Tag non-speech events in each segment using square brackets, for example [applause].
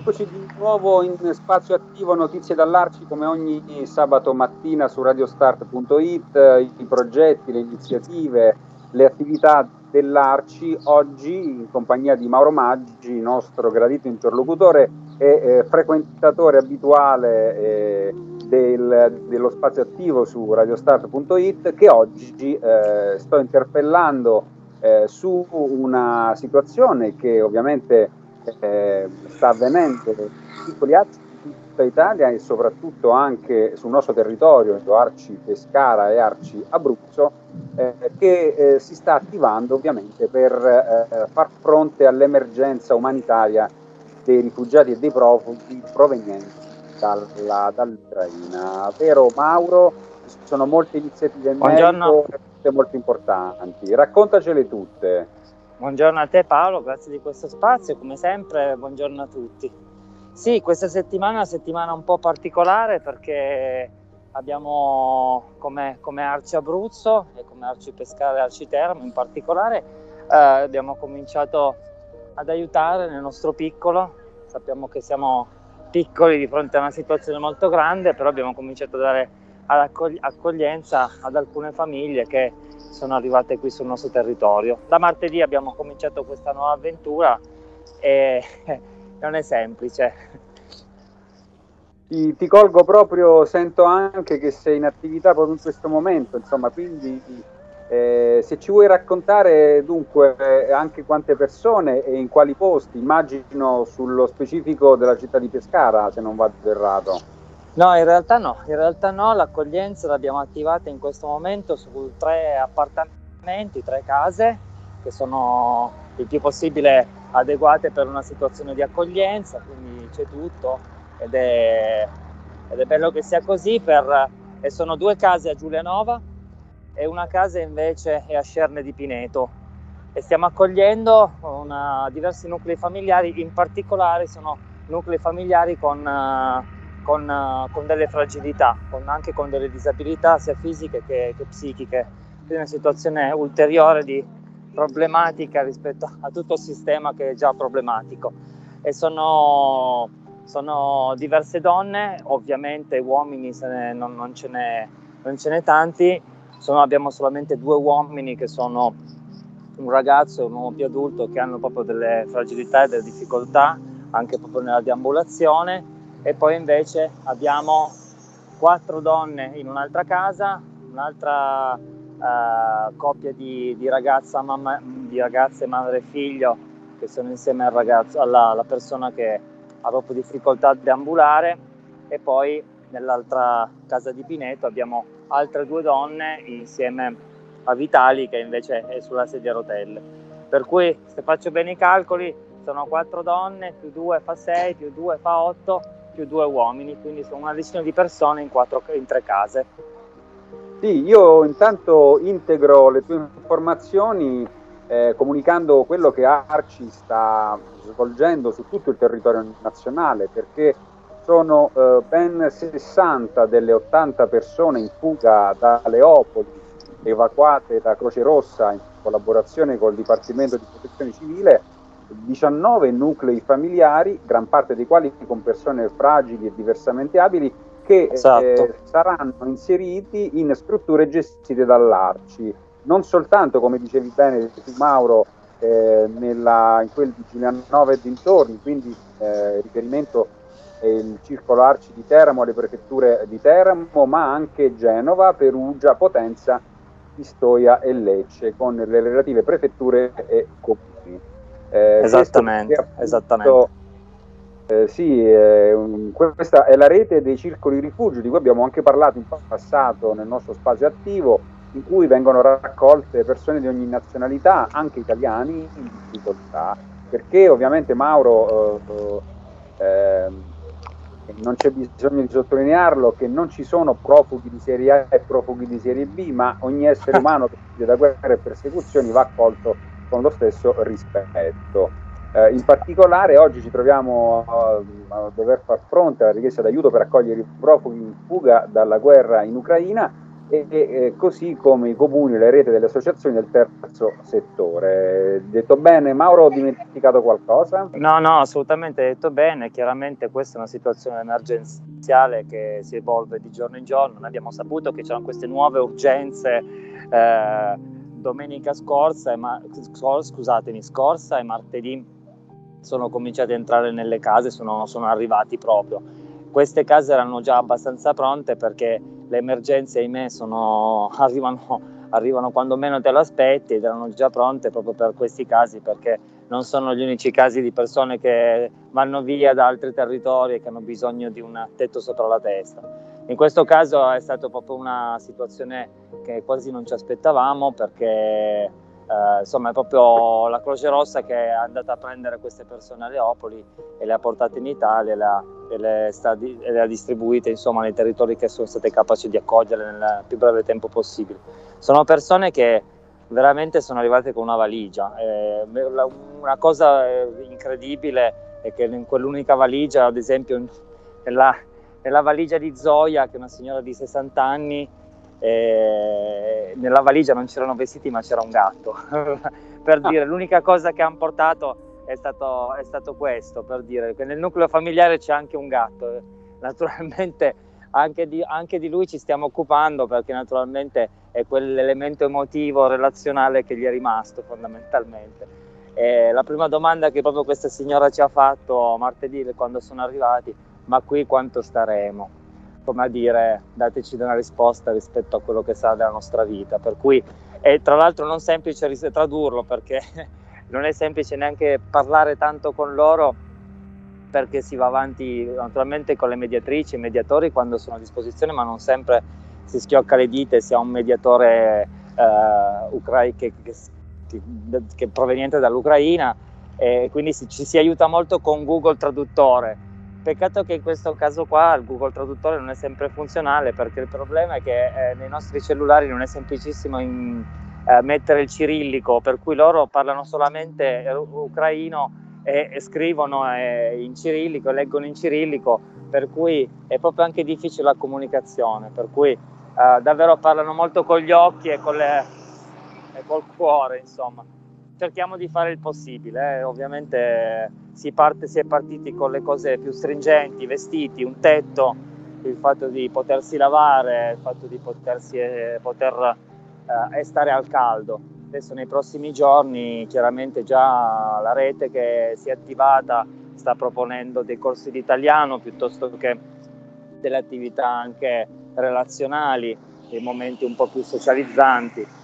Eccoci di nuovo in spazio attivo Notizie dall'Arci come ogni sabato mattina su radiostart.it, i progetti, le iniziative, le attività dell'Arci. Oggi in compagnia di Mauro Maggi, nostro gradito interlocutore e eh, frequentatore abituale eh, del, dello spazio attivo su radiostart.it che oggi eh, sto interpellando eh, su una situazione che ovviamente eh, sta avvenendo in piccoli arci di tutta Italia e soprattutto anche sul nostro territorio, Arci Pescara e Arci Abruzzo, eh, che eh, si sta attivando ovviamente per eh, far fronte all'emergenza umanitaria dei rifugiati e dei profughi provenienti dalla, dall'Ucraina. Vero Mauro? Ci sono molte iniziative in merito, molto importanti. Raccontacele tutte. Buongiorno a te Paolo, grazie di questo spazio, come sempre buongiorno a tutti. Sì, questa settimana è una settimana un po' particolare perché abbiamo come, come Arci Abruzzo e come Arci Pescare e Arci Termo in particolare eh, abbiamo cominciato ad aiutare nel nostro piccolo, sappiamo che siamo piccoli di fronte a una situazione molto grande, però abbiamo cominciato a dare accoglienza ad alcune famiglie che sono arrivate qui sul nostro territorio. Da martedì abbiamo cominciato questa nuova avventura e [laughs] non è semplice. Ti, ti, colgo proprio, sento anche che sei in attività proprio in questo momento, insomma, quindi eh, se ci vuoi raccontare dunque anche quante persone e in quali posti, immagino sullo specifico della città di Pescara, se non vado errato. No, in realtà no, in realtà no, l'accoglienza l'abbiamo attivata in questo momento su tre appartamenti, tre case che sono il più possibile adeguate per una situazione di accoglienza, quindi c'è tutto ed è, ed è bello che sia così per, e sono due case a Giulianova e una casa invece è a Scerne di Pineto. E stiamo accogliendo una, diversi nuclei familiari, in particolare sono nuclei familiari con uh, con delle fragilità, con, anche con delle disabilità sia fisiche che, che psichiche, quindi una situazione ulteriore di problematica rispetto a tutto il sistema che è già problematico. E sono, sono diverse donne, ovviamente uomini ne, non, non, ce n'è, non, ce n'è, tanti, sono, abbiamo solamente due uomini che sono un ragazzo e un uomo più adulto che hanno proprio delle fragilità e delle difficoltà anche proprio nella deambulazione e poi invece abbiamo quattro donne in un'altra casa, un'altra uh, coppia di, di, ragazza, mamma, di ragazze madre e figlio che sono insieme al ragazzo, alla, alla persona che ha proprio difficoltà a deambulare e poi nell'altra casa di Pineto abbiamo altre due donne insieme a Vitali che invece è sulla sedia a rotelle. Per cui se faccio bene i calcoli sono quattro donne, più due fa sei, più due fa otto più due uomini, quindi sono una decina di persone in, quattro, in tre case. Sì, io intanto integro le tue informazioni eh, comunicando quello che Arci sta svolgendo su tutto il territorio nazionale, perché sono eh, ben 60 delle 80 persone in fuga da Leopoli, evacuate da Croce Rossa in collaborazione col Dipartimento di Protezione Civile 19 nuclei familiari, gran parte dei quali con persone fragili e diversamente abili, che esatto. eh, saranno inseriti in strutture gestite dall'Arci. Non soltanto, come dicevi bene tu Mauro, eh, nella, in quel di Giulianova e dintorni, quindi eh, riferimento il circolo Arci di Teramo, le prefetture di Teramo, ma anche Genova, Perugia, Potenza, Pistoia e Lecce, con le relative prefetture e comuni. Eh, esattamente, appunto, esattamente. eh, sì, eh, questa è la rete dei circoli rifugio di cui abbiamo anche parlato in passato nel nostro spazio attivo, in cui vengono raccolte persone di ogni nazionalità, anche italiani, in difficoltà, perché ovviamente Mauro, eh, ehm, non c'è bisogno di sottolinearlo, che non ci sono profughi di serie A e profughi di serie B, ma ogni essere [laughs] umano che da guerre e persecuzioni va accolto con lo stesso rispetto. Eh, in particolare oggi ci troviamo a, a, dover far fronte alla richiesta d'aiuto per accogliere i profughi in fuga dalla guerra in Ucraina e, e così come i comuni, le reti delle associazioni del terzo settore. Detto bene, Mauro, ho dimenticato qualcosa? No, no, assolutamente detto bene. Chiaramente questa è una situazione emergenziale che si evolve di giorno in giorno. Abbiamo saputo che c'erano queste nuove urgenze. Eh, domenica scorsa, ma, scusatemi, scorsa e martedì sono cominciati a entrare nelle case, sono, sono arrivati proprio. Queste case erano già abbastanza pronte perché le emergenze, ahimè, sono, [laughs] arrivano, arrivano quando meno te lo aspetti ed erano già pronte proprio per questi casi perché non sono gli unici casi di persone che vanno via da altri territori e che hanno bisogno di un tetto sopra la testa. In questo caso è stata proprio una situazione che quasi non ci aspettavamo perché eh, insomma è proprio la Croce Rossa che è andata a prendere queste persone a Leopoli e le ha portate in Italia e le ha, e le sta, e le ha distribuite insomma, nei territori che sono state capaci di accogliere nel più breve tempo possibile. Sono persone che veramente sono arrivate con una valigia. Eh, una cosa eh, incredibile è che in quell'unica valigia, ad esempio nella, nella valigia di Zoya, che è una signora di 60 anni, e nella valigia non c'erano vestiti ma c'era un gatto. [laughs] Per dire l'unica cosa che hanno portato è stato, è stato, questo per dire che nel nucleo familiare c'è anche un gatto. Naturalmente anche di, anche di lui ci stiamo occupando perché naturalmente è quell'elemento emotivo relazionale che gli è rimasto fondamentalmente. E la prima domanda che proprio questa signora ci ha fatto martedì quando sono arrivati ma qui quanto staremo come a dire dateci una risposta rispetto a quello che sarà della nostra vita. Per cui è tra l'altro non semplice tradurlo perché [laughs] non è semplice neanche parlare tanto con loro perché si va avanti naturalmente con le mediatrici e i mediatori quando sono a disposizione, ma non sempre si schiocca le dita si ha un mediatore eh, ucra- che, che, che, che, è proveniente dall'Ucraina e quindi si, ci si aiuta molto con Google Traduttore Peccato che in questo caso qua il Google Traduttore non è sempre funzionale perché il problema è che eh, nei nostri cellulari non è semplicissimo in, eh, mettere il cirillico, per cui loro parlano solamente ucraino e, e scrivono eh, in cirillico, leggono in cirillico, per cui è proprio anche difficile la comunicazione, per cui eh, davvero parlano molto con gli occhi e, le, e col cuore, insomma cerchiamo di fare il possibile. Eh. Ovviamente si, parte, si è partiti con le cose più stringenti, vestiti, un tetto, il fatto di potersi lavare, il fatto di potersi, eh, poter eh, stare al caldo. Adesso nei prossimi giorni chiaramente già la rete che si è attivata sta proponendo dei corsi di italiano piuttosto che delle attività anche relazionali, dei momenti un po' più socializzanti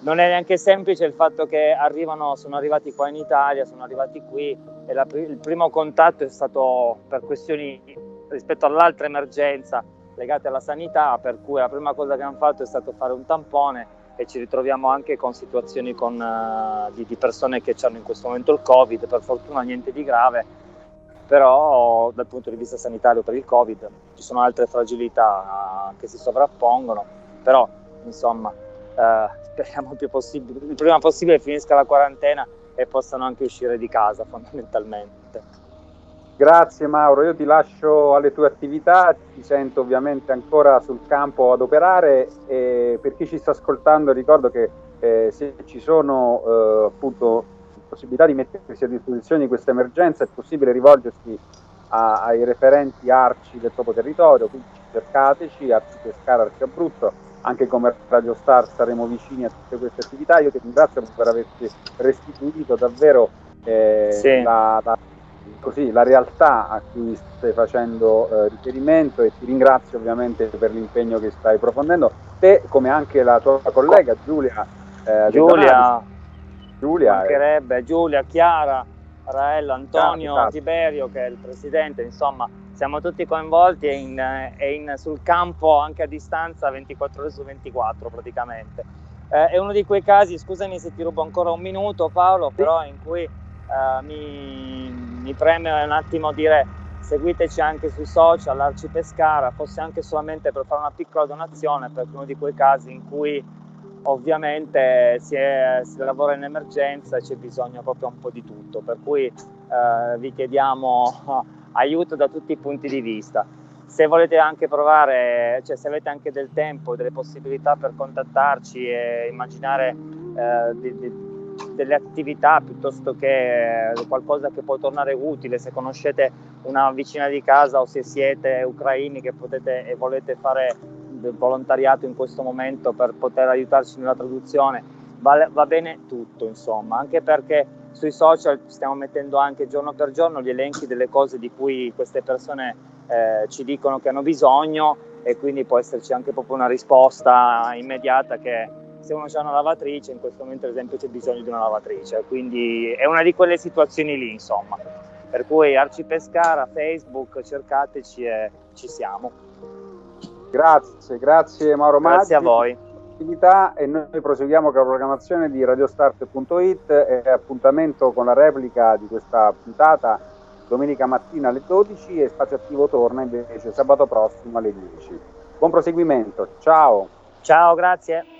non è neanche semplice il fatto che arrivano, sono arrivati qua in Italia, sono arrivati qui e la, il primo contatto è stato per questioni rispetto all'altra emergenza legate alla sanità, per cui la prima cosa che hanno fatto è stato fare un tampone e ci ritroviamo anche con situazioni con, uh, di, di, persone che hanno in questo momento il Covid, per fortuna niente di grave, però dal punto di vista sanitario per il Covid ci sono altre fragilità uh, che si sovrappongono, però insomma speriamo il, possibile, il prima possibile finisca la quarantena e possano anche uscire di casa [laughs] fondamentalmente. Grazie Mauro, io ti lascio alle tue attività, ti sento ovviamente ancora sul campo ad operare. E per chi ci sta ascoltando ricordo che eh, se ci sono eh, appunto possibilità di mettersi a disposizione di questa emergenza è possibile rivolgersi a, ai referenti arci del proprio territorio, quindi cercateci, Arci Pescara, Arci Abruzzo, anche come Radio Star saremo vicini a tutte queste attività. Io ti ringrazio per averci restituito davvero eh, sì. la, la, così, la, realtà a cui stai facendo eh, riferimento e ti ringrazio ovviamente per l'impegno che stai approfondendo. Te, come anche la tua collega Giulia. Eh, Giulia, Giulia, mancherebbe, Giulia, Chiara, Raello, Antonio. Tiberio che è il presidente, insomma siamo tutti coinvolti e, in, e in, sul campo anche a distanza 24 ore su 24 praticamente. Eh, è uno di quei casi, scusami se ti rubo ancora un minuto Paolo, però in cui eh, mi, mi preme un attimo dire seguiteci anche sui social, Arci Pescara, fosse anche solamente per fare una piccola donazione, perché è uno di quei casi in cui ovviamente si, è, si lavora in emergenza e c'è bisogno proprio un po' di tutto, per cui eh, vi chiediamo aiuto da tutti i punti di vista. Se volete anche provare, cioè se avete anche del tempo, delle possibilità per contattarci e immaginare eh, di, di, delle attività piuttosto che qualcosa che può tornare utile, se conoscete una vicina di casa o se siete ucraini che potete e volete fare del volontariato in questo momento per poter aiutarci nella traduzione, va, va bene tutto insomma, anche perché sui social stiamo mettendo anche giorno per giorno gli elenchi delle cose di cui queste persone eh, ci dicono che hanno bisogno e quindi può esserci anche proprio una risposta immediata che se uno ha una lavatrice, in questo momento ad esempio c'è bisogno di una lavatrice, quindi è una di quelle situazioni lì insomma. Per cui Arci Pescara, Facebook, cercateci e ci siamo. Grazie, grazie Mauro Maggi. Grazie a voi. E noi proseguiamo con la programmazione di radiostart.it e appuntamento con la replica di questa puntata domenica mattina alle 12 e Spazio Attivo torna invece sabato prossimo alle 10. Buon proseguimento, ciao. Ciao, grazie.